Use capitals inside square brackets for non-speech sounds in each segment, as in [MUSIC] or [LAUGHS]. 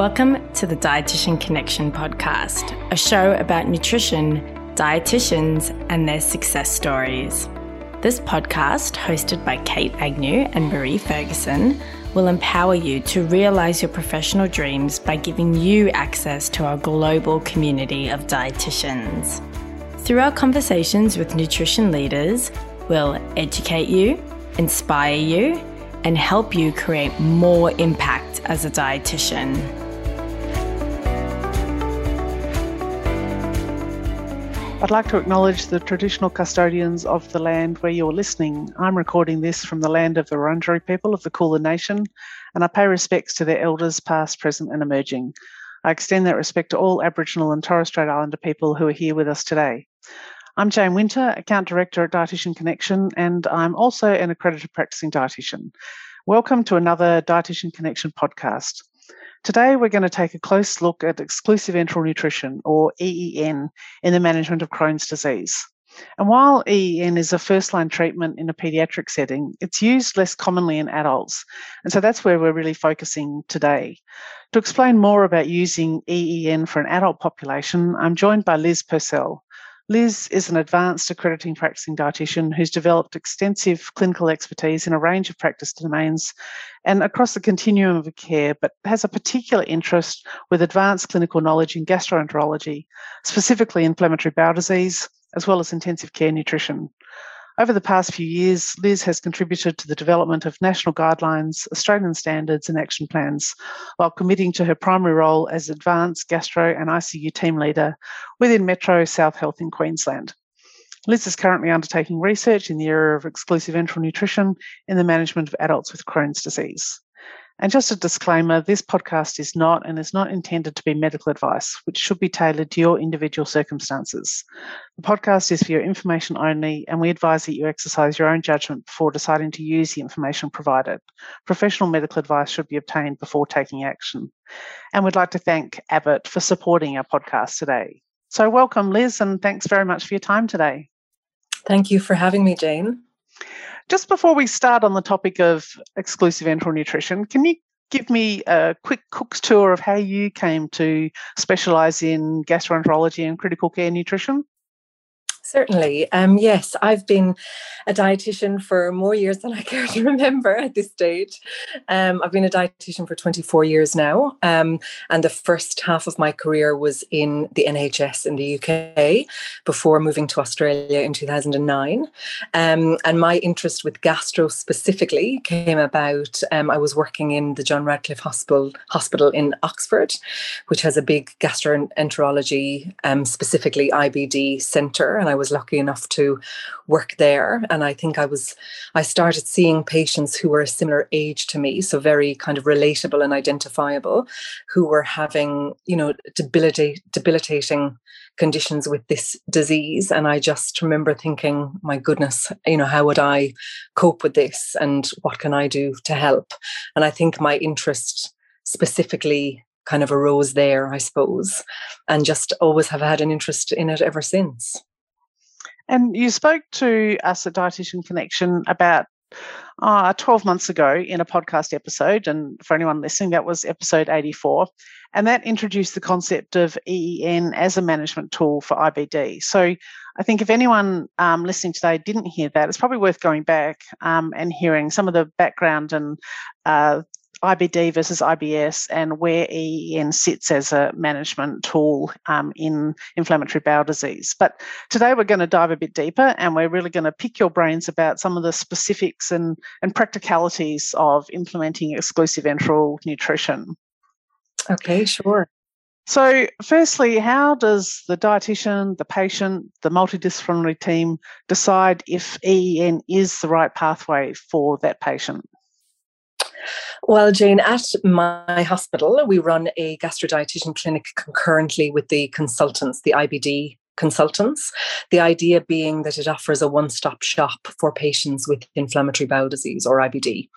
Welcome to the Dietitian Connection podcast, a show about nutrition, dietitians, and their success stories. This podcast, hosted by Kate Agnew and Maree Ferguson, will empower you to realize your professional dreams by giving you access to our global community of dietitians. Through our conversations with nutrition leaders, we'll educate you, inspire you, and help you create more impact as a dietitian. I'd like to acknowledge the traditional custodians of the land where you're listening. I'm recording this from the land of the Wurundjeri people of the Kulin Nation, and I pay respects to their elders, past, present, and emerging. I extend that respect to all Aboriginal and Torres Strait Islander people who are here with us today. I'm Jane Winter, Account Director at Dietitian Connection, and I'm also an accredited practicing dietitian. Welcome to another Dietitian Connection podcast. Today, we're going to take a close look at exclusive enteral nutrition, or EEN, in the management of Crohn's disease. And while EEN is a first line treatment in a pediatric setting, it's used less commonly in adults. And so that's where we're really focusing today. To explain more about using EEN for an adult population, I'm joined by Liz Purcell. Liz is an advanced accrediting practicing dietitian who's developed extensive clinical expertise in a range of practice domains and across the continuum of care, but has a particular interest with advanced clinical knowledge in gastroenterology, specifically inflammatory bowel disease, as well as intensive care nutrition. Over the past few years, Liz has contributed to the development of national guidelines, Australian standards, and action plans, while committing to her primary role as advanced gastro and ICU team leader within Metro South Health in Queensland. Liz is currently undertaking research in the area of exclusive enteral nutrition in the management of adults with Crohn's disease. And just a disclaimer this podcast is not and is not intended to be medical advice, which should be tailored to your individual circumstances. The podcast is for your information only, and we advise that you exercise your own judgment before deciding to use the information provided. Professional medical advice should be obtained before taking action. And we'd like to thank Abbott for supporting our podcast today. So, welcome, Liz, and thanks very much for your time today. Thank you for having me, Jane. Just before we start on the topic of exclusive enteral nutrition, can you give me a quick cook's tour of how you came to specialise in gastroenterology and critical care nutrition? Certainly. Um, yes, I've been a dietitian for more years than I [LAUGHS] care to remember at this stage. Um, I've been a dietitian for 24 years now. Um, and the first half of my career was in the NHS in the UK before moving to Australia in 2009. Um, and my interest with gastro specifically came about. Um, I was working in the John Radcliffe Hospital, Hospital in Oxford, which has a big gastroenterology, um, specifically IBD centre. And I was lucky enough to work there. And I think I was, I started seeing patients who were a similar age to me, so very kind of relatable and identifiable, who were having, you know, debilitate, debilitating conditions with this disease. And I just remember thinking, my goodness, you know, how would I cope with this and what can I do to help? And I think my interest specifically kind of arose there, I suppose, and just always have had an interest in it ever since. And you spoke to us at Dietitian Connection about uh, 12 months ago in a podcast episode. And for anyone listening, that was episode 84. And that introduced the concept of EEN as a management tool for IBD. So I think if anyone um, listening today didn't hear that, it's probably worth going back um, and hearing some of the background and uh, IBD versus IBS and where EEN sits as a management tool um, in inflammatory bowel disease. But today we're going to dive a bit deeper and we're really going to pick your brains about some of the specifics and, and practicalities of implementing exclusive enteral nutrition. Okay, sure. So, firstly, how does the dietitian, the patient, the multidisciplinary team decide if EEN is the right pathway for that patient? Well, Jane, at my hospital, we run a gastrodietitian clinic concurrently with the consultants, the IBD consultants. The idea being that it offers a one stop shop for patients with inflammatory bowel disease or IBD.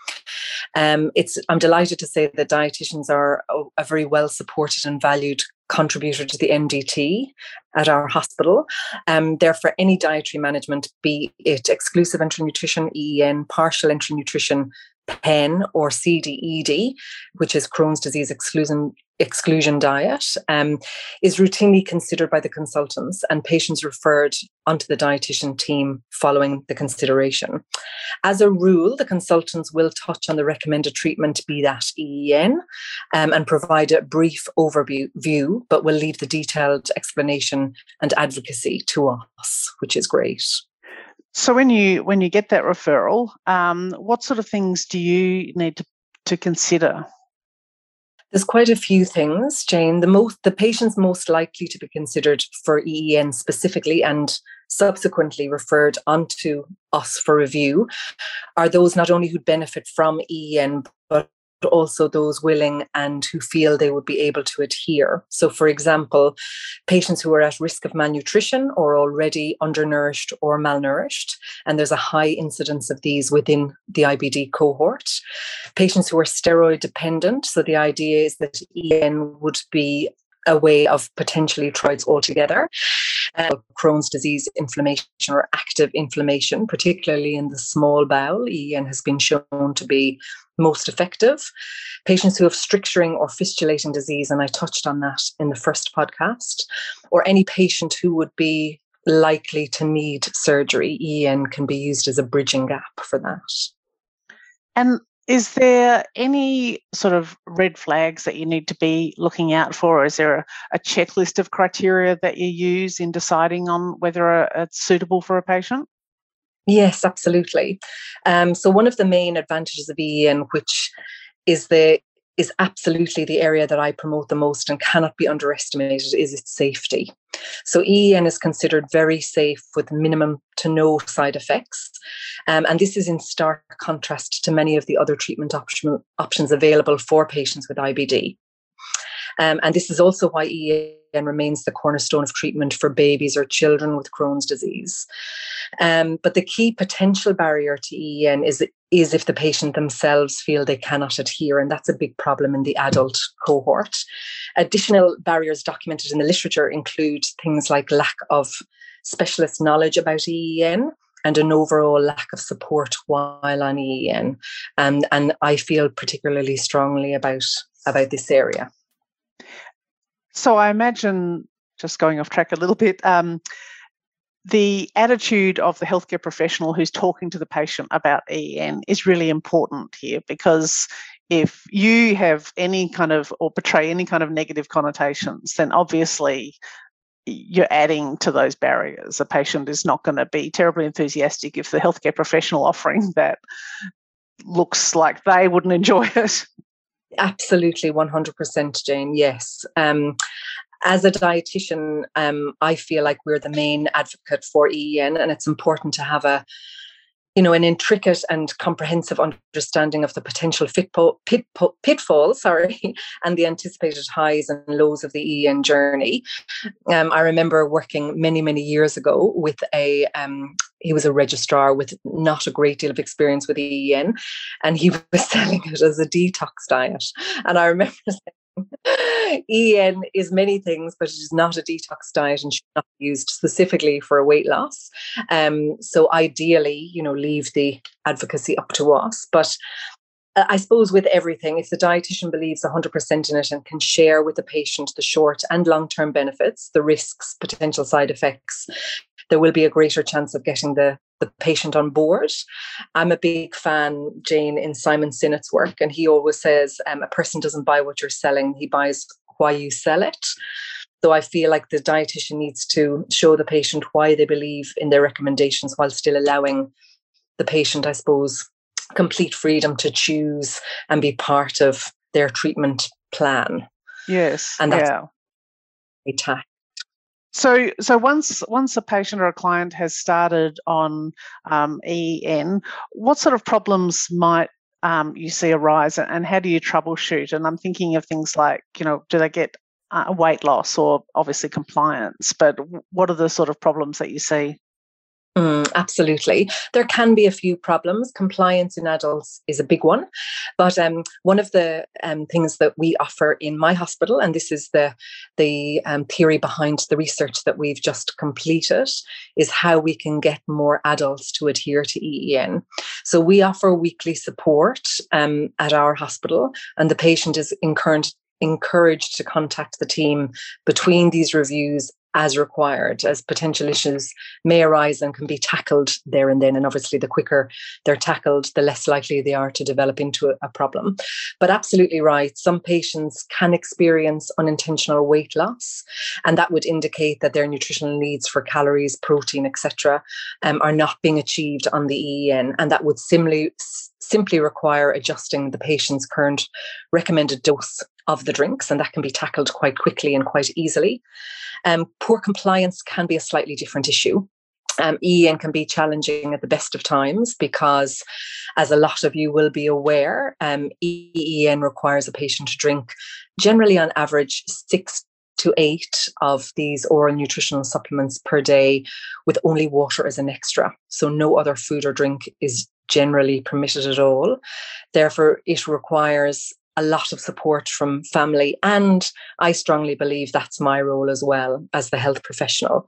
Um, it's, I'm delighted to say that dietitians are a, very well supported and valued contributor to the MDT at our hospital. Um, therefore, any dietary management, be it exclusive enteral nutrition, EEN, partial enteral nutrition, PEN or CDED, which is Crohn's disease exclusion exclusion diet, um, is routinely considered by the consultants and patients referred onto the dietitian team following the consideration. As a rule, the consultants will touch on the recommended treatment, be that EEN, um, and provide a brief overview, view, but will leave the detailed explanation and advocacy to us, which is great. So when you when you get that referral, um, what sort of things do you need to, to consider? There's quite a few things, Jane. The most the patients most likely to be considered for EEN specifically and subsequently referred onto us for review are those not only who benefit from EEN but also those willing and who feel they would be able to adhere. So, for example, patients who are at risk of malnutrition or already undernourished or malnourished, and there's a high incidence of these within the IBD cohort. Patients who are steroid dependent, so the idea is that EN would be a way of potentially trials altogether. Uh, Crohn's disease inflammation or active inflammation, particularly in the small bowel, EN has been shown to be most effective. Patients who have stricturing or fistulating disease, and I touched on that in the first podcast, or any patient who would be likely to need surgery, EN can be used as a bridging gap for that. And is there any sort of red flags that you need to be looking out for? Or is there a, a checklist of criteria that you use in deciding on whether it's suitable for a patient? Yes, absolutely. Um, so one of the main advantages of EEN, which is the is absolutely the area that I promote the most and cannot be underestimated, is its safety. So EEN is considered very safe with minimum to no side effects. Um, and this is in stark contrast to many of the other treatment option, options available for patients with IBD. Um, and this is also why EEN remains the cornerstone of treatment for babies or children with Crohn's disease. Um, but the key potential barrier to EEN is, is if the patient themselves feel they cannot adhere, and that's a big problem in the adult cohort. Additional barriers documented in the literature include things like lack of specialist knowledge about EEN, and an overall lack of support while on EEN. Um, and I feel particularly strongly about, about this area. So I imagine, just going off track a little bit, um, the attitude of the healthcare professional who's talking to the patient about EN is really important here because if you have any kind of or portray any kind of negative connotations, then obviously you're adding to those barriers. A patient is not going to be terribly enthusiastic if the healthcare professional [LAUGHS] offering that looks like they wouldn't enjoy it. Absolutely, 100%, Jane. Yes. Um, as a dietitian, um, I feel like we're the main advocate for EEN, and it's important to have a you know, an intricate and comprehensive understanding of the potential pitfall, pitfalls, [LAUGHS] sorry, and the anticipated highs and lows of the EN journey. Um, I remember working many, many years ago with a, um, he was a registrar with not a great deal of experience with EN, and he [LAUGHS] was selling it as a detox diet. And I remember [LAUGHS] saying, EN is many things, but it is not a detox diet and should not be used specifically for a weight loss. Um, so ideally, you know, leave the advocacy up to us. But uh, I suppose with everything, if the dietitian believes 100% in it and can share with the patient the short and long term benefits, the risks, potential side effects, there will be a greater chance of getting the the patient on board. I'm a big fan, Jane, in Simon Sinek's work, and he always says um, a person doesn't buy what you're selling, he buys why you sell it. So I feel like the dietitian needs to show the patient why they believe in their recommendations while still allowing the patient, I suppose, complete freedom to choose and be part of their treatment plan. Yes. And that's yeah. a so, so once once a patient or a client has started on um, EN, what sort of problems might um, you see arise, and how do you troubleshoot? And I'm thinking of things like, you know, do they get uh, weight loss or obviously compliance? But what are the sort of problems that you see? Mm, absolutely. There can be a few problems. Compliance in adults is a big one. But um, one of the um, things that we offer in my hospital, and this is the, the um, theory behind the research that we've just completed, is how we can get more adults to adhere to EEN. So we offer weekly support um, at our hospital, and the patient is encouraged encouraged to contact the team between these reviews as required, as potential issues may arise and can be tackled there and then. And obviously, the quicker they're tackled, the less likely they are to develop into a, problem. But absolutely right, some patients can experience unintentional weight loss, and that would indicate that their nutritional needs for calories, protein, etc., um, are not being achieved on the EEN, and that would similarly simply require adjusting the patient's current recommended dose of the drinks, and that can be tackled quite quickly and quite easily. Um, poor compliance can be a slightly different issue. Um, EEN can be challenging at the best of times because, as a lot of you will be aware, um, EEN requires a patient to drink generally on average six to eight of these oral nutritional supplements per day with only water as an extra. So, no other food or drink is generally permitted at all. Therefore, it requires a lot of support from family. And I strongly believe that's my role as well as the health professional.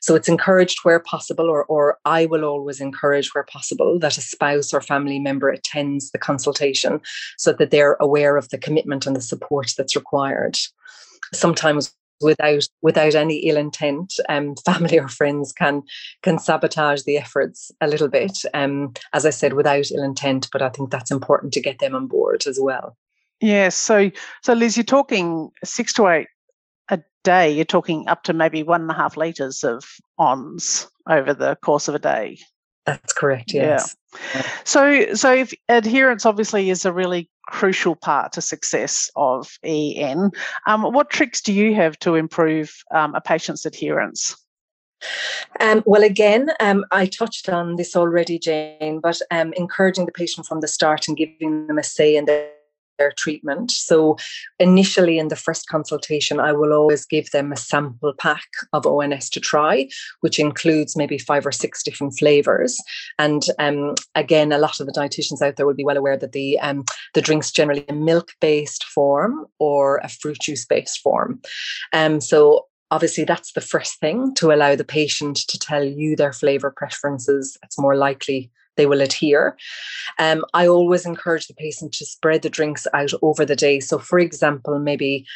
So it's encouraged where possible, or, or I will always encourage where possible that a spouse or family member attends the consultation so that they're aware of the commitment and the support that's required. Sometimes without without any ill intent um, [LAUGHS] family or friends can can sabotage the efforts a little bit um, as i said without ill intent but i think that's important to get them on board as well Yes. So, so Liz, you're talking six to eight a day. You're talking up to maybe one and a half liters of ons over the course of a day. That's correct. Yes. Yeah. So, so if adherence obviously is a really crucial part to success of EN, um, what tricks do you have to improve um, a patient's adherence? Um, well, again, um, I touched on this already, Jane, but um, encouraging the patient from the start and giving them a say in their their treatment. So, initially in the first consultation, I will always give them a sample pack of ONS to try, which includes maybe five or six different flavors. And um, again, a lot of the dietitians out there will be well aware that the um, the drink's generally a milk based form or a fruit juice based form. Um, so obviously that's the first thing to allow the patient to tell you their flavor preferences it's more likely they will adhere. Um, I always encourage the patient to spread the drinks out over the day. So, for example, maybe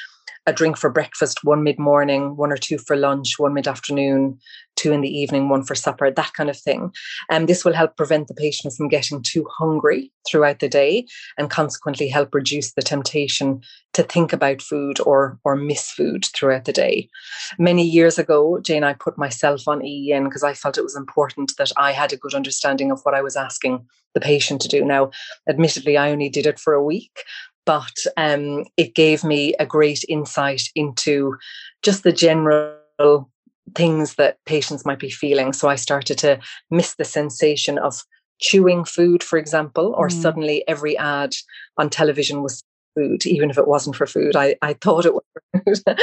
a drink for breakfast, one mid morning, one or two for lunch, one mid afternoon, two in the evening, one for supper, that kind of thing. And um, this will help prevent the patient from getting too hungry throughout the day and consequently help reduce the temptation to think about food or, or miss food throughout the day. Many years ago, Jane, I put myself on EEN because I felt it was important that I had a good understanding of what I was asking the patient to do. Now, admittedly, I only did it for a week, but um, it gave me a great insight into just the general things that patients might be feeling. So I started to miss the sensation of chewing food, for example, or mm. suddenly every ad on television was food, even if it wasn't for food. I, I thought it was [LAUGHS] food.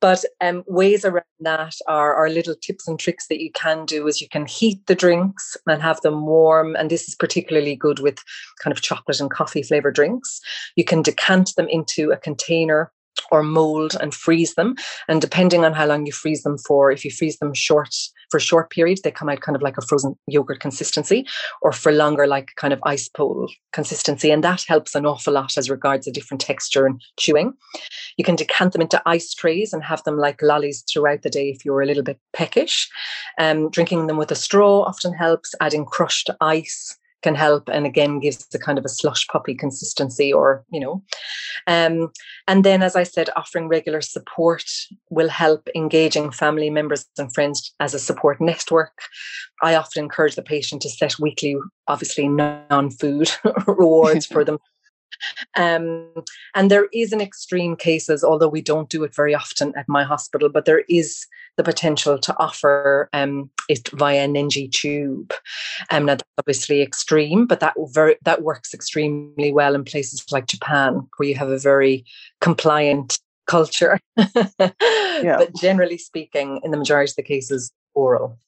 but um, ways around that are, are little tips and tricks that you can do is you can heat the drinks and have them warm. And this is particularly good with kind of chocolate and coffee flavored drinks. You can decant them into a container or mold and freeze them. And depending on how long you freeze them for, if you freeze them short for short periods, they come out kind of like a frozen yogurt consistency, or for longer, like kind of ice pole consistency. And that helps an awful lot as regards a different texture and chewing. You can decant them into ice trays and have them like lollies throughout the day if you're a little bit peckish. Um, drinking them with a straw often helps, adding crushed ice can help and again gives the kind of a slush puppy consistency or you know. Um, and then as i said offering regular support will help engaging family members and friends as a support network. I often encourage the patient to set weekly obviously non-food [LAUGHS] rewards for [LAUGHS] them um, and there is in extreme cases, although we don't do it very often at my hospital, but there is the potential to offer um, it via an NG tube. Um, now that's obviously extreme, but that very that works extremely well in places like Japan, where you have a very compliant culture. [LAUGHS] yeah. But generally speaking, in the majority of the cases, oral.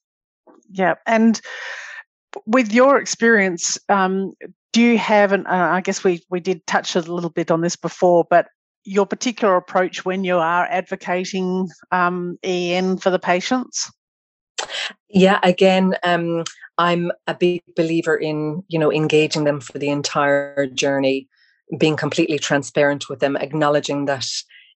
Yeah. And with your experience, um, do you have an, uh, I guess we, we did touch a little bit on this before, but your particular approach when you are advocating um, EN for the patients? Yeah, again, um, I'm a big believer in you know engaging them for the entire journey, being completely transparent with them, acknowledging that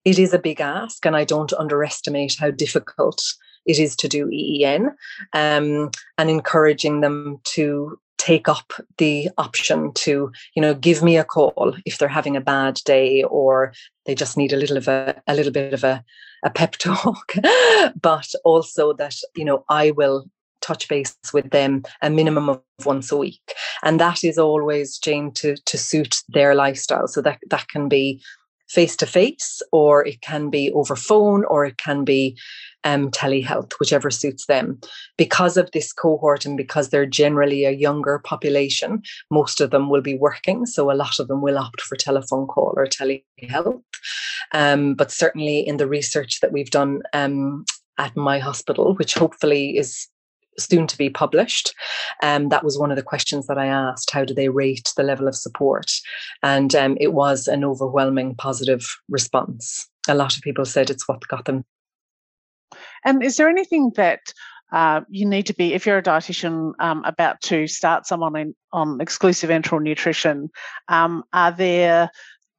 it is a big ask, and I don't underestimate how difficult it is to do EEN, um, and encouraging them to take up the option to you know give me a call if they're having a bad day or they just need a little of a, a little bit of a, a pep [LAUGHS] talk. But also that you know i will touch base with them a minimum of once a week. And that is always jane to to suit their lifestyle. So that that can be face to face or it can be over phone or it can be um, telehealth, whichever suits them. Because of this cohort and because they're generally a younger population, most of them will be working. So a lot of them will opt for telephone call or telehealth. Um, but certainly in the research that we've done um, at my hospital, which hopefully is soon to be published. Um, that was one of the questions that I asked. How do they rate the level of support? And um, it was an overwhelming positive response. A lot of people said it's what got them and is there anything that uh, you need to be, if you're a dietitian um, about to start someone in, on exclusive enteral nutrition, um, are there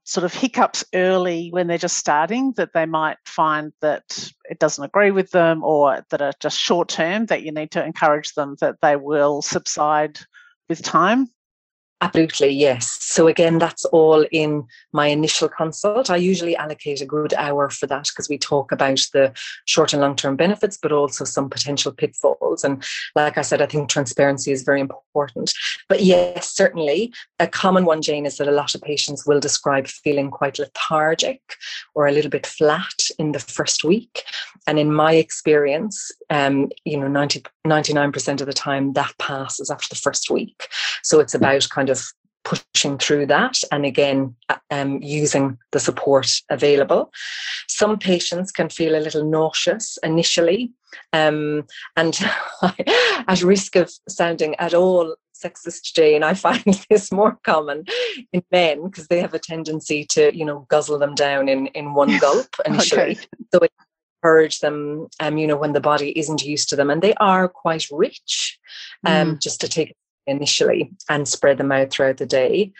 sort of hiccups early when they're just starting that they might find that it doesn't agree with them or that are just short term that you need to encourage them that they will subside with time? Absolutely, yes. So again, that's all in my initial consult. I usually allocate a good hour for that because we talk about the short and long term benefits, but also some potential pitfalls. And like I said, I think transparency is very important. But yes, certainly a common one, Jane, is that a lot of patients will describe feeling quite lethargic or a little bit flat in the first week. And in my experience, um, you know, 90, 99% of the time that passes after the first week. So it's about kind of pushing through that and again um, using the support available some patients can feel a little nauseous initially um, and [LAUGHS] at risk of sounding at all sexist jane i find [LAUGHS] this more common in men because they have a tendency to you know guzzle them down in in one [LAUGHS] gulp initially okay. so it encourage them um, you know when the body isn't used to them and they are quite rich um, mm. just to take initially and spread them out throughout the day.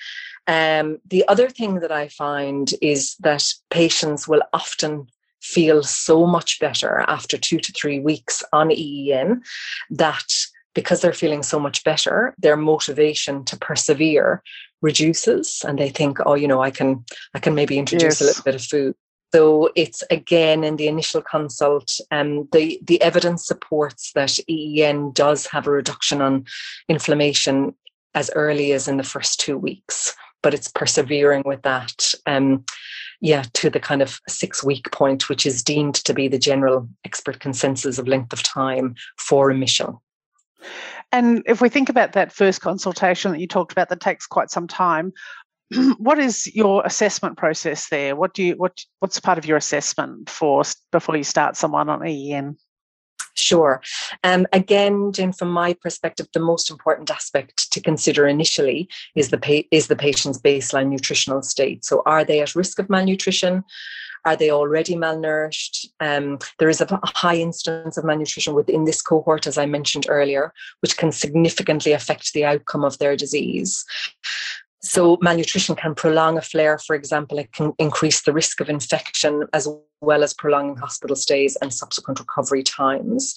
Um, the other thing that I find is that patients will often feel so much better after two to three weeks on EEN that because they're feeling so much better, their motivation to persevere reduces and they think, oh, you know, I can I can maybe introduce yes. a little bit of food. So it's again in the initial consult, um, the, the evidence supports that EEN does have a reduction on inflammation as early as in the first two weeks, but it's persevering with that. Um, yeah, to the kind of six week point, which is deemed to be the general expert consensus of length of time for remission. And if we think about that first consultation that you talked about that takes quite some time, [CLEARS THROAT] what is your assessment process there? What do you what what's part of your assessment for before you start someone on EEN? Sure. Um, again, Jane, from my perspective, the most important aspect to consider initially is the pa- is the patient's baseline nutritional state. So, are they at risk of malnutrition? Are they already malnourished? Um, there is a high instance of malnutrition within this cohort, as I mentioned earlier, which can significantly affect the outcome of their disease. So, malnutrition can prolong a flare, for example, it can increase the risk of infection as well as prolonging hospital stays and subsequent recovery times.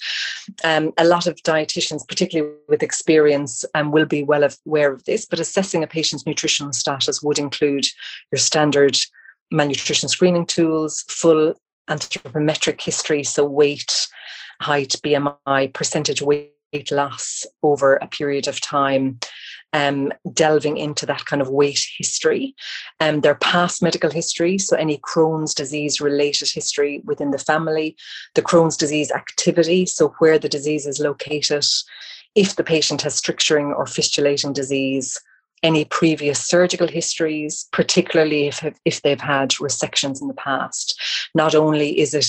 Um, a lot of dietitians, particularly with experience, um, will be well aware of this, but assessing a patient's nutritional status would include your standard malnutrition screening tools, full anthropometric history, so weight, height, BMI, percentage weight loss over a period of time um, delving into that kind of weight history, um, their past medical history, so any Crohn's disease related history within the family, the Crohn's disease activity, so where the disease is located, if the patient has stricturing or fistulating disease, any previous surgical histories, particularly if, if they've had resections in the past. Not only is it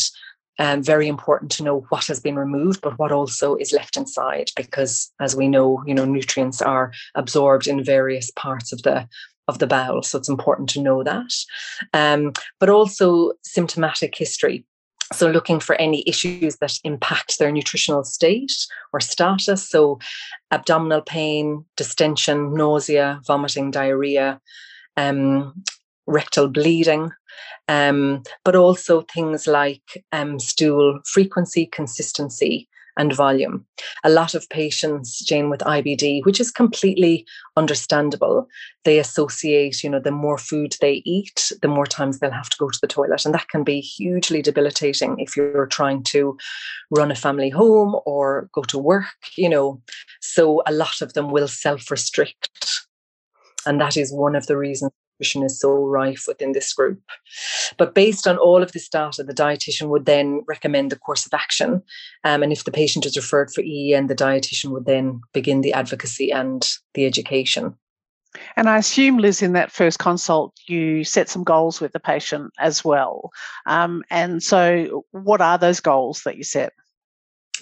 um, very important to know what has been removed, but what also is left inside, because as we know, you know, nutrients are absorbed in various parts of the of the bowel. So it's important to know that. Um, but also symptomatic history. So, looking for any issues that impact their nutritional state or status. So, abdominal pain, distension, nausea, vomiting, diarrhea, um, rectal bleeding, um, but also things like um, stool frequency, consistency, and volume. A lot of patients, Jane, with IBD, which is completely understandable, they associate, you know, the more food they eat, the more times they'll have to go to the toilet. And that can be hugely debilitating if you're trying to run a family home or go to work, you know. So a lot of them will self restrict. And that is one of the reasons nutrition is so rife within this group. But based on all of this data, the dietitian would then recommend the course of action. Um, and if the patient is referred for EEN, the dietitian would then begin the advocacy and the education. And I assume, Liz, in that first consult, you set some goals with the patient as well. Um, and so, what are those goals that you set?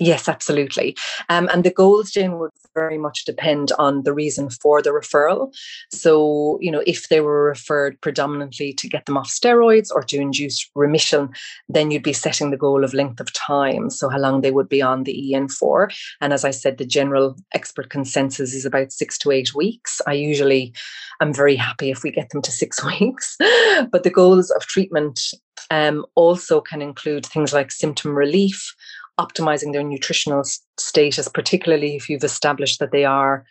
Yes, absolutely. Um, and the goals, Jane, would very much depend on the reason for the referral. So, you know, if they were referred predominantly to get them off steroids or to induce remission, then you'd be setting the goal of length of time. So, how long they would be on the EN for. And as I said, the general expert consensus is about six to eight weeks. I usually am very happy if we get them to six [LAUGHS] weeks. but the goals of treatment um, also can include things like symptom relief optimizing their nutritional status, particularly if you've established that they are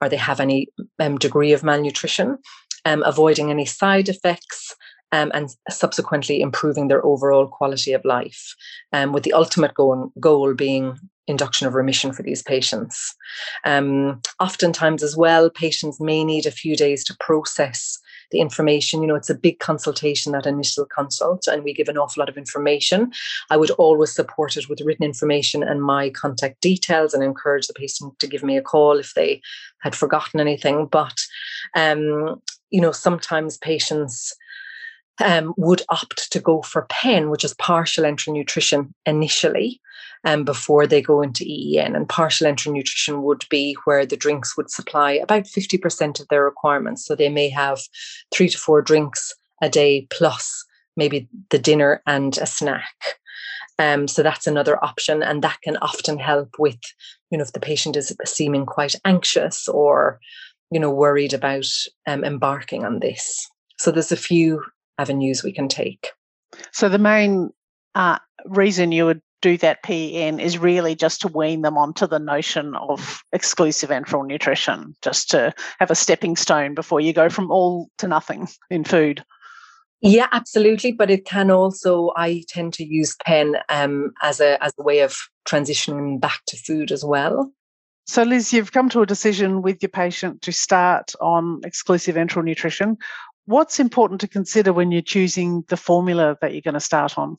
or they have any um, degree of malnutrition, um, avoiding any side effects, um, and subsequently improving their overall quality of life, um, with the ultimate goal, goal being induction of remission for these patients. Um, oftentimes, as well, patients may need a few days to process the information. You know, it's a big consultation, that initial consult, and we give an awful lot of information. I would always support it with written information and my contact details and encourage the patient to give me a call if they had forgotten anything. But, um, you know, sometimes patients um, would opt to go for PEN, which is partial enteral nutrition initially, um, before they go into EEN. And partial enteral nutrition would be where the drinks would supply about 50% of their requirements. So they may have three to four drinks a day plus maybe the dinner and a snack. Um, so that's another option, and that can often help with, you know, if the patient is seeming quite anxious or, you know, worried about um, embarking on this. So there's a few avenues we can take. So the main uh, reason you would do that PEN is really just to wean them onto the notion of exclusive enteral nutrition, just to have a stepping stone before you go from all to nothing in food. Yeah, absolutely. But it can also, I tend to use PEN um, as a as a way of transitioning back to food as well. So, Liz, you've come to a decision with your patient to start on exclusive enteral nutrition. What's important to consider when you're choosing the formula that you're going to start on?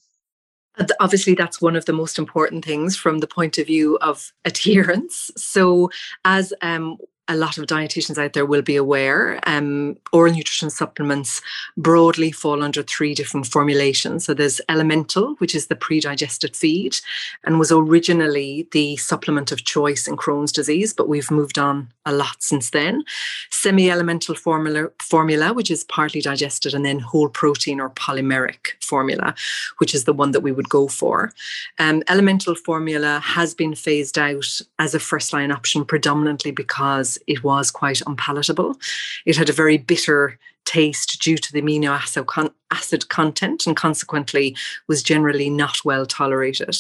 Obviously, that's one of the most important things from the point of view of adherence. So, as um, a lot of dietitians out there will be aware, um, oral nutrition supplements broadly fall under three different formulations. So there's elemental, which is the pre-digested feed, and was originally the supplement of choice in Crohn's disease, but we've moved on a lot since then. Semi-elemental formula, formula, which is partly digested, and then whole protein or polymeric formula, which is the one that we would go for. Um, elemental formula has been phased out as a first-line option predominantly because it was quite unpalatable. It had a very bitter taste due to the amino acid content and consequently was generally not well tolerated.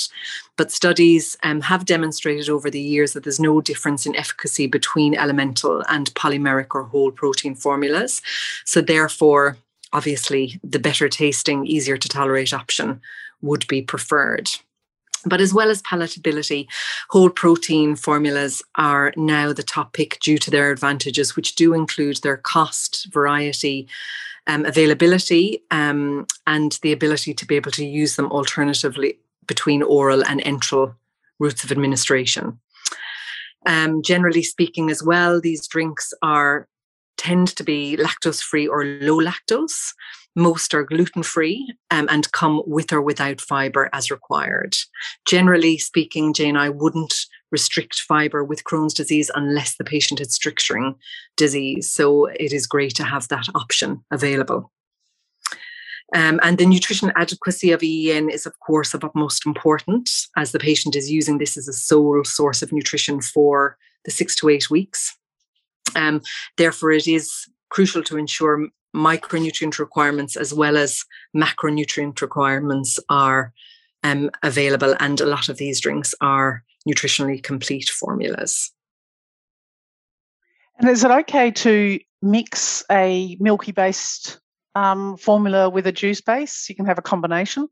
But studies um, have demonstrated over the years that there's no difference in efficacy between elemental and polymeric or whole protein formulas. So, therefore, obviously, the better tasting, easier to tolerate option would be preferred. But as well as palatability, whole protein formulas are now the top pick due to their advantages, which do include their cost, variety, um, availability, um, and the ability to be able to use them alternatively between oral and enteral routes of administration. Um, generally speaking, as well, these drinks are tend to be lactose free or low lactose. Most are gluten free um, and come with or without fiber as required. Generally speaking, Jane, I wouldn't restrict fiber with Crohn's disease unless the patient had stricturing disease. So it is great to have that option available. Um, and the nutrition adequacy of EEN is, of course, of utmost importance as the patient is using this as a sole source of nutrition for the six to eight weeks. Um, therefore, it is crucial to ensure micronutrient requirements as well as macronutrient requirements are um, available. And a lot of these drinks are nutritionally complete formulas. And is it okay to mix a milky based um, formula with a juice base? You can have a combination.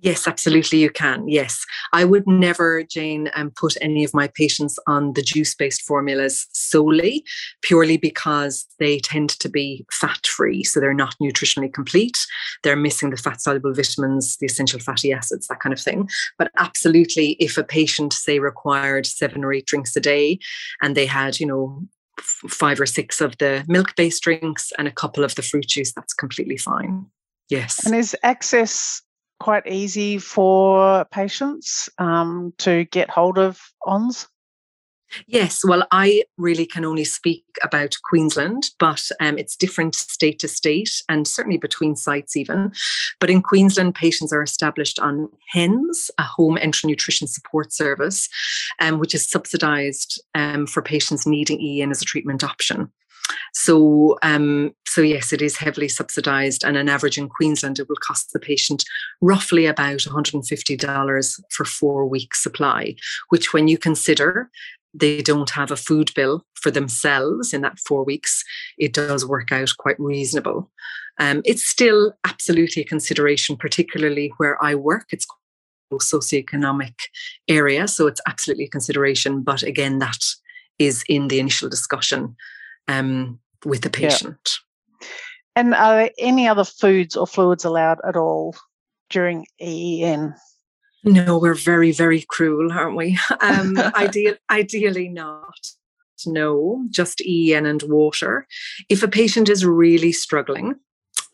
Yes, absolutely, you can. Yes, I would never, Jane, um, put any of my patients on the juice based formulas solely, purely because they tend to be fat free. So they're not nutritionally complete. They're missing the fat soluble vitamins, the essential fatty acids, that kind of thing. But absolutely, if a patient, say, required seven or eight drinks a day and they had, you know, five or six of the milk based drinks and a couple of the fruit juice, that's completely fine. Yes. And is access quite easy for patients um, to get hold of ONS? Yes, well, I really can only speak about Queensland, but um, it's different state to state and certainly between sites even. But in Queensland, patients are established on HENS, a home enteral nutrition support service, um, which is subsidised um, for patients needing EN as a treatment option. So, um, so yes, it is heavily subsidised, and an average in Queensland, it will cost the patient roughly about $150 for four weeks supply. Which, when you consider they don't have a food bill for themselves in that four weeks, it does work out quite reasonable. Um, it's still absolutely a consideration, particularly where I work. It's a socioeconomic area, so it's absolutely a consideration. But again, that is in the initial discussion um, with the patient. Yeah. And are there any other foods or fluids allowed at all during EEN? No, we're very, very cruel, aren't we? [LAUGHS] Um, ideal, ideally not. No, just EEN and water. If a patient is really struggling,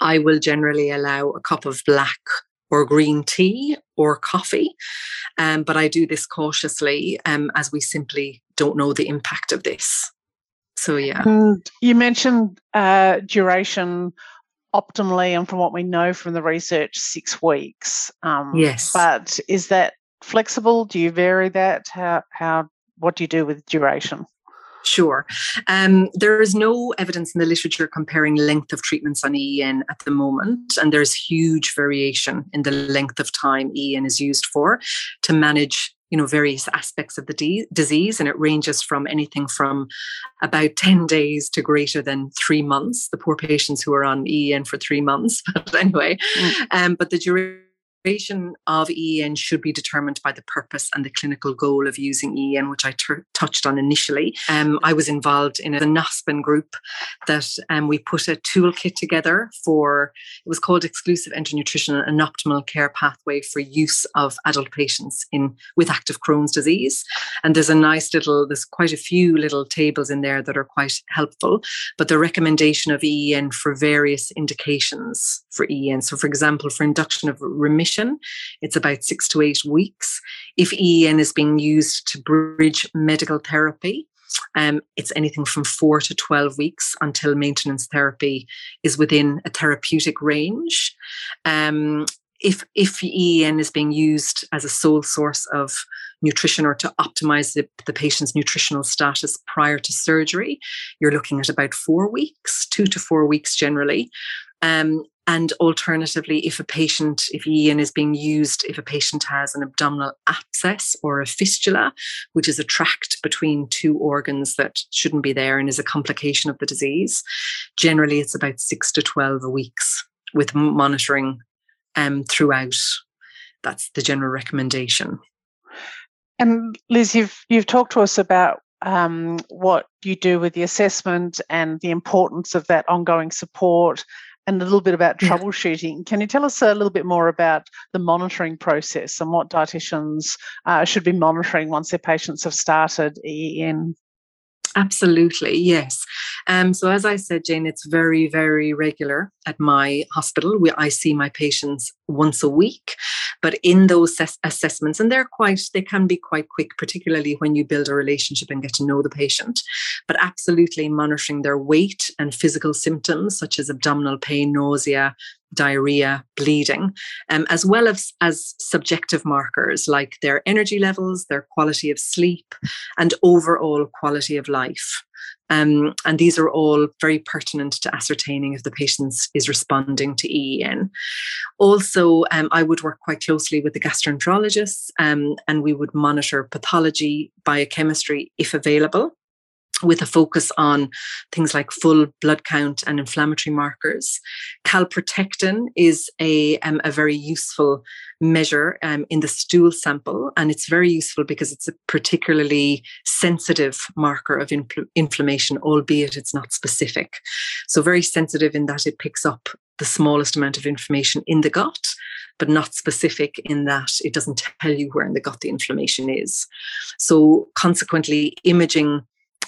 I will generally allow a cup of black or green tea or coffee. Um, but I do this cautiously um, as we simply don't know the impact of this. So, yeah. And you mentioned uh, duration optimally, and from what we know from the research, six weeks. Um, yes. But is that flexible? Do you vary that? How, how, what do you do with duration? Sure. Um, there is no evidence in the literature comparing length of treatments on EN at the moment, and there's huge variation in the length of time EN is used for to manage you know various aspects of the de- disease and it ranges from anything from about 10 days to greater than three months the poor patients who are on en for three months [LAUGHS] but anyway mm. um, but the duration duration of EN should be determined by the purpose and the clinical goal of using EN, which I touched on initially. Um, I was involved in an AuSPEN group that um, we put a toolkit together for, it was called Exclusive Nutrition and Optimal Care Pathway for use of adult patients in with active Crohn's disease. And there's a nice little, there's quite a few little tables in there that are quite helpful, but the recommendation of EN for various indications for EN. So, for example, for induction of remission It's about six to eight weeks. If EEN is being used to bridge medical therapy, um, it's anything from four to 12 weeks until maintenance therapy is within a therapeutic range. Um, if, if EEN is being used as a sole source of nutrition or to optimize the, the patient's nutritional status prior to surgery, you're looking at about four weeks, two to four weeks generally. Um, and alternatively, if a patient, if EN is being used, if a patient has an abdominal abscess or a fistula, which is a tract between two organs that shouldn't be there and is a complication of the disease, generally it's about six to 12 weeks with monitoring um, throughout. That's the general recommendation. And Liz, you've you've talked to us about um, what you do with the assessment and the importance of that ongoing support and a little bit about troubleshooting. Can you tell us a little bit more about the monitoring process and what dietitians uh, should be monitoring once their patients have started EN? Absolutely, yes. Um, so as I said, Jane, it's very, very regular at my hospital. We, I see my patients once a week, but in those ses- assessments, and they're quite, they can be quite quick, particularly when you build a relationship and get to know the patient. But absolutely monitoring their weight and physical symptoms such as abdominal pain, nausea, diarrhea, bleeding, um, as well as, as subjective markers like their energy levels, their quality of sleep, and overall quality of life. Um, and these are all very pertinent to ascertaining if the patient is responding to EEN. Also, um, I would work quite closely with the gastroenterologists um, and we would monitor pathology, biochemistry if available with a focus on things like full blood count and inflammatory markers. Calprotectin is a, um, a very useful measure um, in the stool sample, and it's very useful because it's a particularly sensitive marker of infl- inflammation, albeit it's not specific. So, very sensitive in that it picks up the smallest amount of information in the gut, but not specific in that it doesn't tell you where in the gut the inflammation is. So, consequently, imaging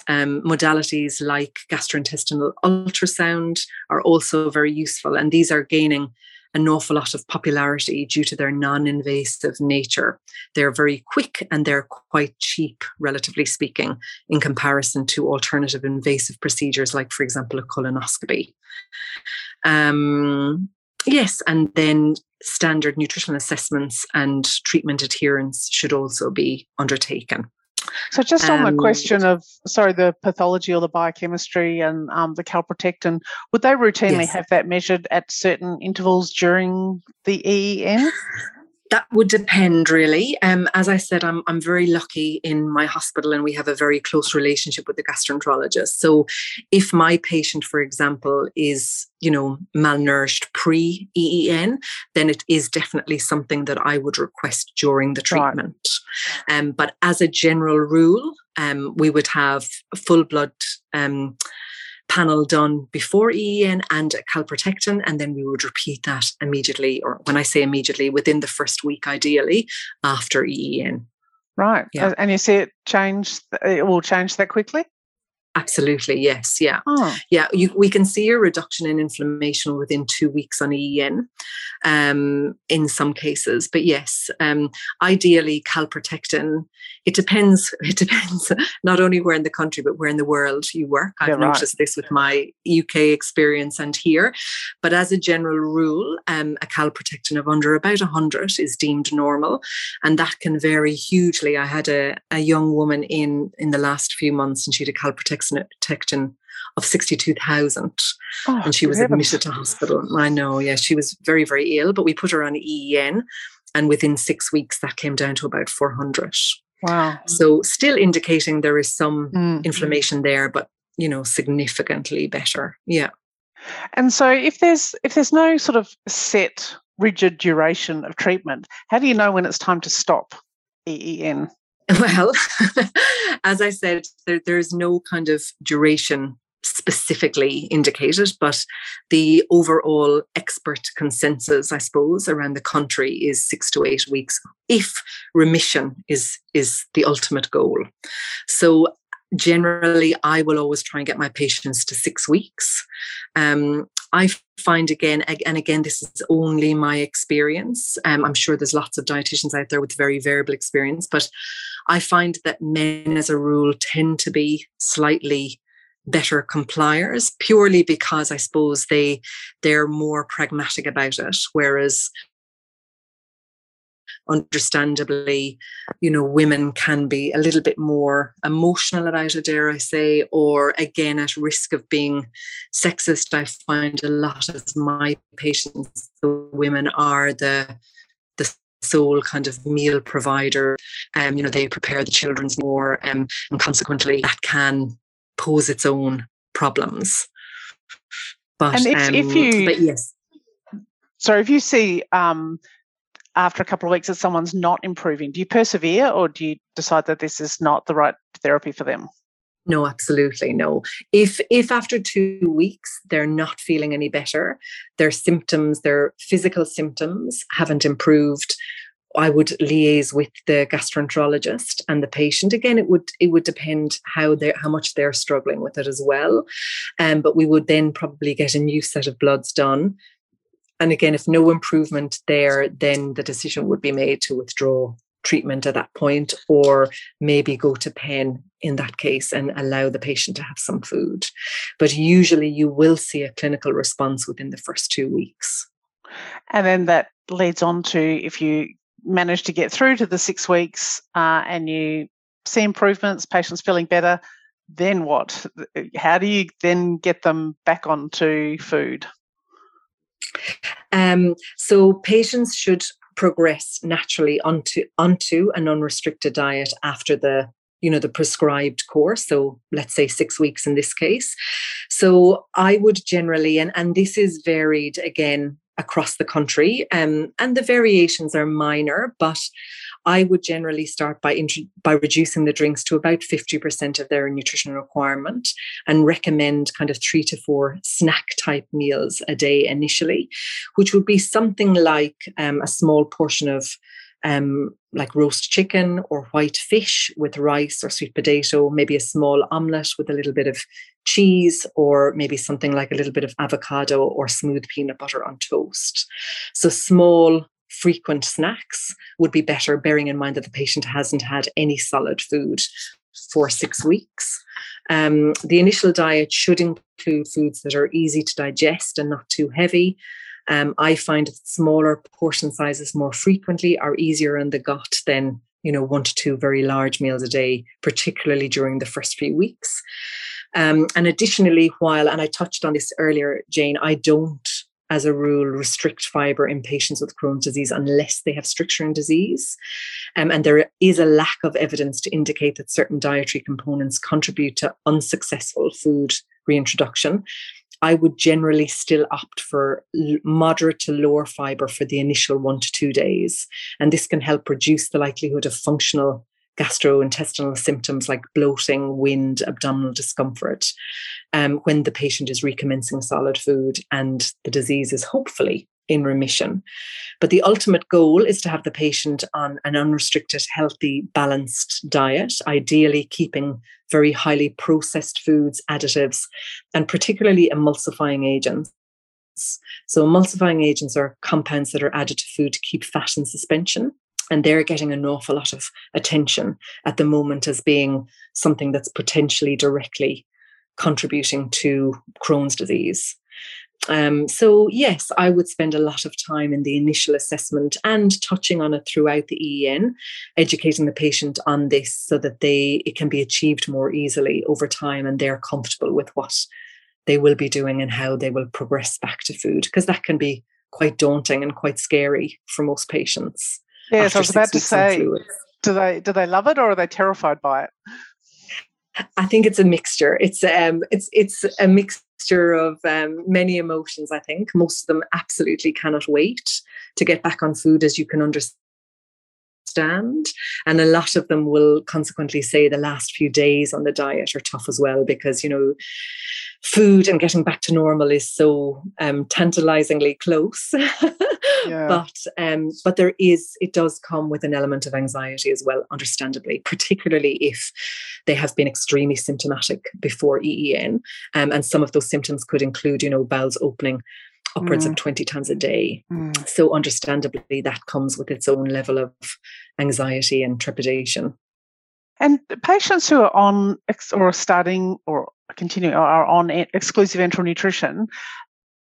um, modalities like gastrointestinal ultrasound are also very useful, and these are gaining an awful lot of popularity due to their non invasive nature. They're very quick and they're quite cheap, relatively speaking, in comparison to alternative invasive procedures like, for example, a colonoscopy. Um, yes, and then standard nutritional assessments and treatment adherence should also be undertaken. So, just on um, the question of, sorry, the pathology or the biochemistry and um, the calprotectin, would they routinely yes. have that measured at certain intervals during the EEN? That would depend, really. Um, as I said, I'm I'm very lucky in my hospital, and we have a very close relationship with the gastroenterologist. So, if my patient, for example, is you know malnourished pre EEN, then it is definitely something that I would request during the treatment. Right. Um, but as a general rule, um, we would have full blood. Panel done before EEN and calprotectin, and then we would repeat that immediately, or when I say immediately, within the first week, ideally, after EEN. Right. Yeah. And you see it change, it will change that quickly? Absolutely, yes, yeah, oh. yeah. You, we can see a reduction in inflammation within two weeks on EEN, um, in some cases. But yes, um, ideally, calprotectin. It depends. [LAUGHS] It depends not only where in the country but where in the world you work. I've noticed right. this with my UK experience and here. But as a general rule, um, a calprotectin of under about hundred is deemed normal, and that can vary hugely. I had a, a young woman in in the last few months, and she had a calprotectin Tectin of 62,000 oh, and she was admitted to hospital. I know, yeah, she was very, very ill, but we put her on EEN and within six weeks that came down to about 400. Wow. So still indicating there is some mm. inflammation there, but you know, significantly better. Yeah. And so if there's if there's no sort of set rigid duration of treatment, how do you know when it's time to stop EEN? [LAUGHS] Well, as I said, there, there's no kind of duration specifically indicated, but the overall expert consensus, I suppose, around the country is six to eight weeks if remission is is the ultimate goal. So generally i will always try and get my patients to six weeks um, i find again and again this is only my experience. Um, i'm sure there's lots of dietitians out there with very variable experience but i find that men as a rule tend to be slightly better compliers purely because i suppose they they're more pragmatic about it whereas understandably, you know, women can be a little bit more emotional about it, dare I say, or again at risk of being sexist. I find a lot of my patients, the women are the the sole kind of meal provider. Um, you know, they prepare the children's more, um, and consequently that can pose its own problems. But and if, um, if you, but yes. So if you see um, after a couple of weeks that someone's not improving? Do you persevere or do you decide that this is not the right therapy for them? No, absolutely no. If if after two weeks they're not feeling any better, their symptoms, their physical symptoms haven't improved, I would liaise with the gastroenterologist and the patient. Again, it would it would depend how they how much they're struggling with it as well. Um, but we would then probably get a new set of bloods done. And again, if no improvement there, then the decision would be made to withdraw treatment at that point, or maybe go to PEN in that case and allow the patient to have some food. But usually you will see a clinical response within the first two weeks. And then that leads on to if you manage to get through to the six weeks uh, and you see improvements, patients feeling better, then what? How do you then get them back onto food? Um, so patients should progress naturally onto onto an unrestricted diet after the you know the prescribed course so let's say 6 weeks in this case so i would generally and and this is varied again across the country. Um, and the variations are minor, but I would generally start by by reducing the drinks to about 50% of their nutrition requirement and recommend kind of three to four snack type meals a day initially, which would be something like um, a small portion of um, like roast chicken or white fish with rice or sweet potato, maybe a small omelette with a little bit of cheese, or maybe something like a little bit of avocado or smooth peanut butter on toast. So, small, frequent snacks would be better, bearing in mind that the patient hasn't had any solid food for six weeks. Um, the initial diet should include foods that are easy to digest and not too heavy. Um, I find smaller portion sizes more frequently are easier in the gut than you know one to two very large meals a day, particularly during the first few weeks. Um, and additionally, while and I touched on this earlier, Jane, I don't as a rule, restrict fiber in patients with Crohn's disease unless they have stricturing disease. Um, and there is a lack of evidence to indicate that certain dietary components contribute to unsuccessful food reintroduction. I would generally still opt for moderate to lower fiber for the initial one to two days. And this can help reduce the likelihood of functional gastrointestinal symptoms like bloating, wind, abdominal discomfort um, when the patient is recommencing solid food and the disease is hopefully in remission. But the ultimate goal is to have the patient on an unrestricted, healthy, balanced diet, ideally keeping very highly processed foods, additives, and particularly emulsifying agents. So, emulsifying agents are compounds that are added to food to keep fat in suspension. And they're getting an awful lot of attention at the moment as being something that's potentially directly contributing to Crohn's disease. Um, so, yes, I would spend a lot of time in the initial assessment and touching on it throughout the EEN, educating the patient on this so that they it can be achieved more easily over time and they're comfortable with what they will be doing and how they will progress back to food, because that can be quite daunting and quite scary for most patients. Yes, I was about to say, do they do they love it or are they terrified by it? I think it's a mixture. It's um it's it's a mixture of um, many emotions. I think most of them absolutely cannot wait to get back on food, as you can understand. And a lot of them will consequently say the last few days on the diet are tough as well because you know food and getting back to normal is so um, tantalizingly close. [LAUGHS] yeah. But um, but there is it does come with an element of anxiety as well, understandably, particularly if they have been extremely symptomatic before EEN, um, and some of those symptoms could include, you know, bowels opening upwards mm. of 20 times a day. Mm. So, understandably, that comes with its own level of anxiety and trepidation. And patients who are on or are starting or continuing are on exclusive enteral nutrition,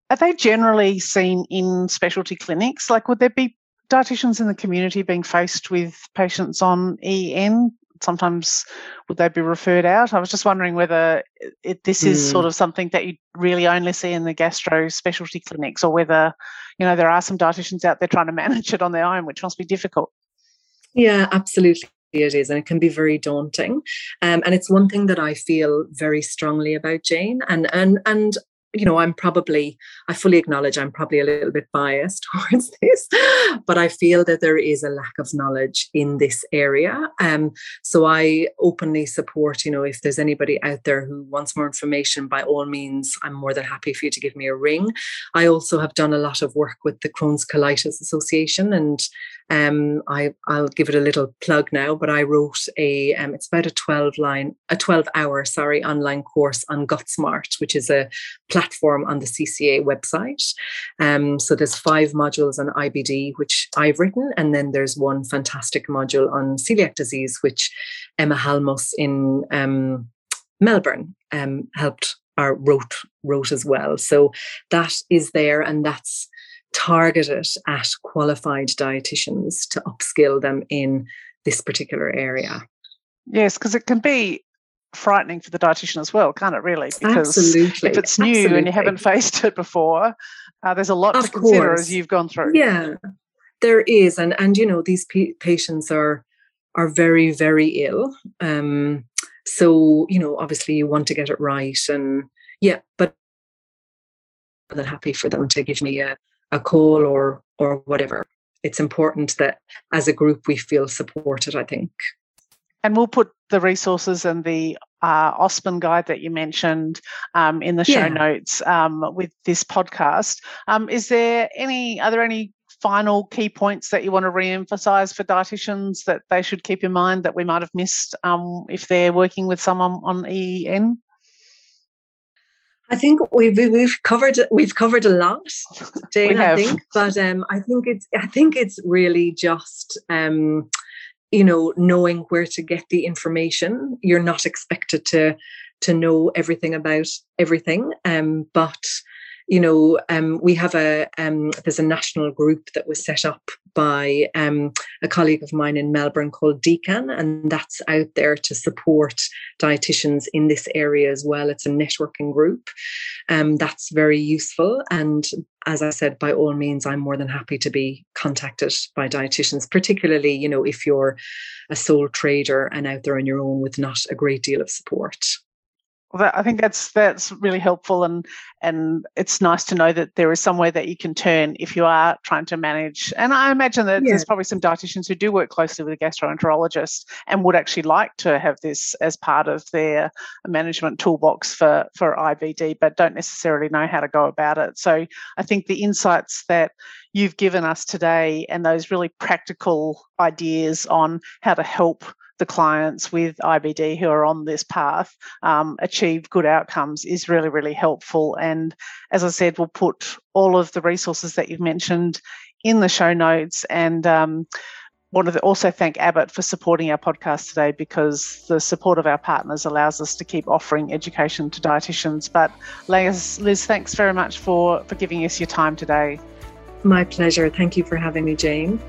are they generally seen in specialty clinics? Like, would there be dietitians in the community being faced with patients on EN? Sometimes would they be referred out? I was just wondering whether it, this is mm. sort hmm. of something that you really only see in the gastro specialty clinics, or whether you know there are some dietitians out there trying to [LAUGHS] manage it on their own, which must be difficult. Yeah, absolutely it is and it can be very daunting um, and it's one thing that i feel very strongly about jane and and and you know, I'm probably, I fully acknowledge I'm probably a little bit biased [LAUGHS] towards this, but I feel that there is a lack of knowledge in this area. Um, so I openly support, you know, if there's anybody out there who wants more information, by all means, I'm more than happy for you to give me a ring. I also have done a lot of work with the Crohn's Colitis Association and um, I, I'll give it a little plug now, but I wrote a, um, it's about a 12 line, a 12 hour, sorry, online course on GutSmart, which is a platform on the CCA website. Um, so there's five modules on IBD, which I've written, and then there's one fantastic module on celiac disease, which Emma Halmos in um, Melbourne um, helped or wrote wrote as well. So that is there, and that's targeted at qualified dietitians to upskill them in this particular area. Yes, because it can be frightening for the dietitian as well, can't it? Really, because Absolutely. if it's new Absolutely. and you haven't faced it before, uh, there's a lot of to course. consider as you've gone through. Yeah, there is, and and you know these p- patients are are very very ill. Um, so you know, obviously, you want to get it right, and yeah, but I'm than happy for them to give me a a call or or whatever. It's important that as a group we feel supported, I think. And we'll put the resources and the uh, guide that you mentioned um, in the show yeah. notes um, with this podcast. Um, is there any, are there any final key points that you want to re-emphasize for dietitians that they should keep in mind that we might have missed um, if they're working with someone on EEN? I think we've we've covered we've covered a lot, [LAUGHS] Jane. I think, but um, I think it's I think it's really just um, you know knowing where to get the information. You're not expected to to know everything about everything, um, but you know, um, we have a um, there's a national group that was set up by um, a colleague of mine in Melbourne called DECAN, and that's out there to support dietitians in this area as well. It's a networking group, um, that's very useful. And as I said, by all means, I'm more than happy to be contacted by dietitians, particularly, you know, if you're a sole trader and out there on your own with not a great deal of support. Well, I think that's that's really helpful, and and it's nice to know that there is somewhere that you can turn if you are trying to manage. And I imagine that yeah. there's probably some dietitians who do work closely with a gastroenterologist and would actually like to have this as part of their management toolbox for for IBD, but don't necessarily know how to go about it. So I think the insights that you've given us today and those really practical ideas on how to help the clients with IBD who are on this path um, achieve good outcomes is really, really helpful. And as I said, we'll put all of the resources that you've mentioned in the show notes and um, wanted to also thank Abbott for supporting our podcast today because the support of our partners allows us to keep offering education to dietitians. But Liz, Liz, thanks very much for, for giving us your time today. My pleasure. Thank you for having me, Jane.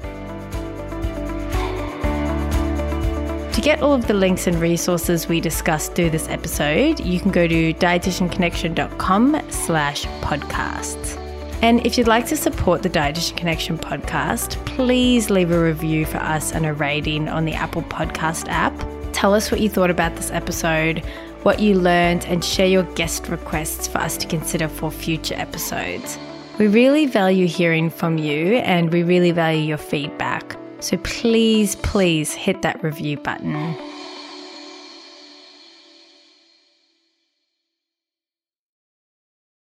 To get all of the links and resources we discussed through this episode, you can go to dietitianconnection.com slash podcasts. And if you'd like to support the Dietitian Connection podcast, please leave a review for us and a rating on the Apple Podcast app. Tell us what you thought about this episode, what you learned, and share your guest requests for us to consider for future episodes. We really value hearing from you and we really value your feedback. So please, please hit that review button.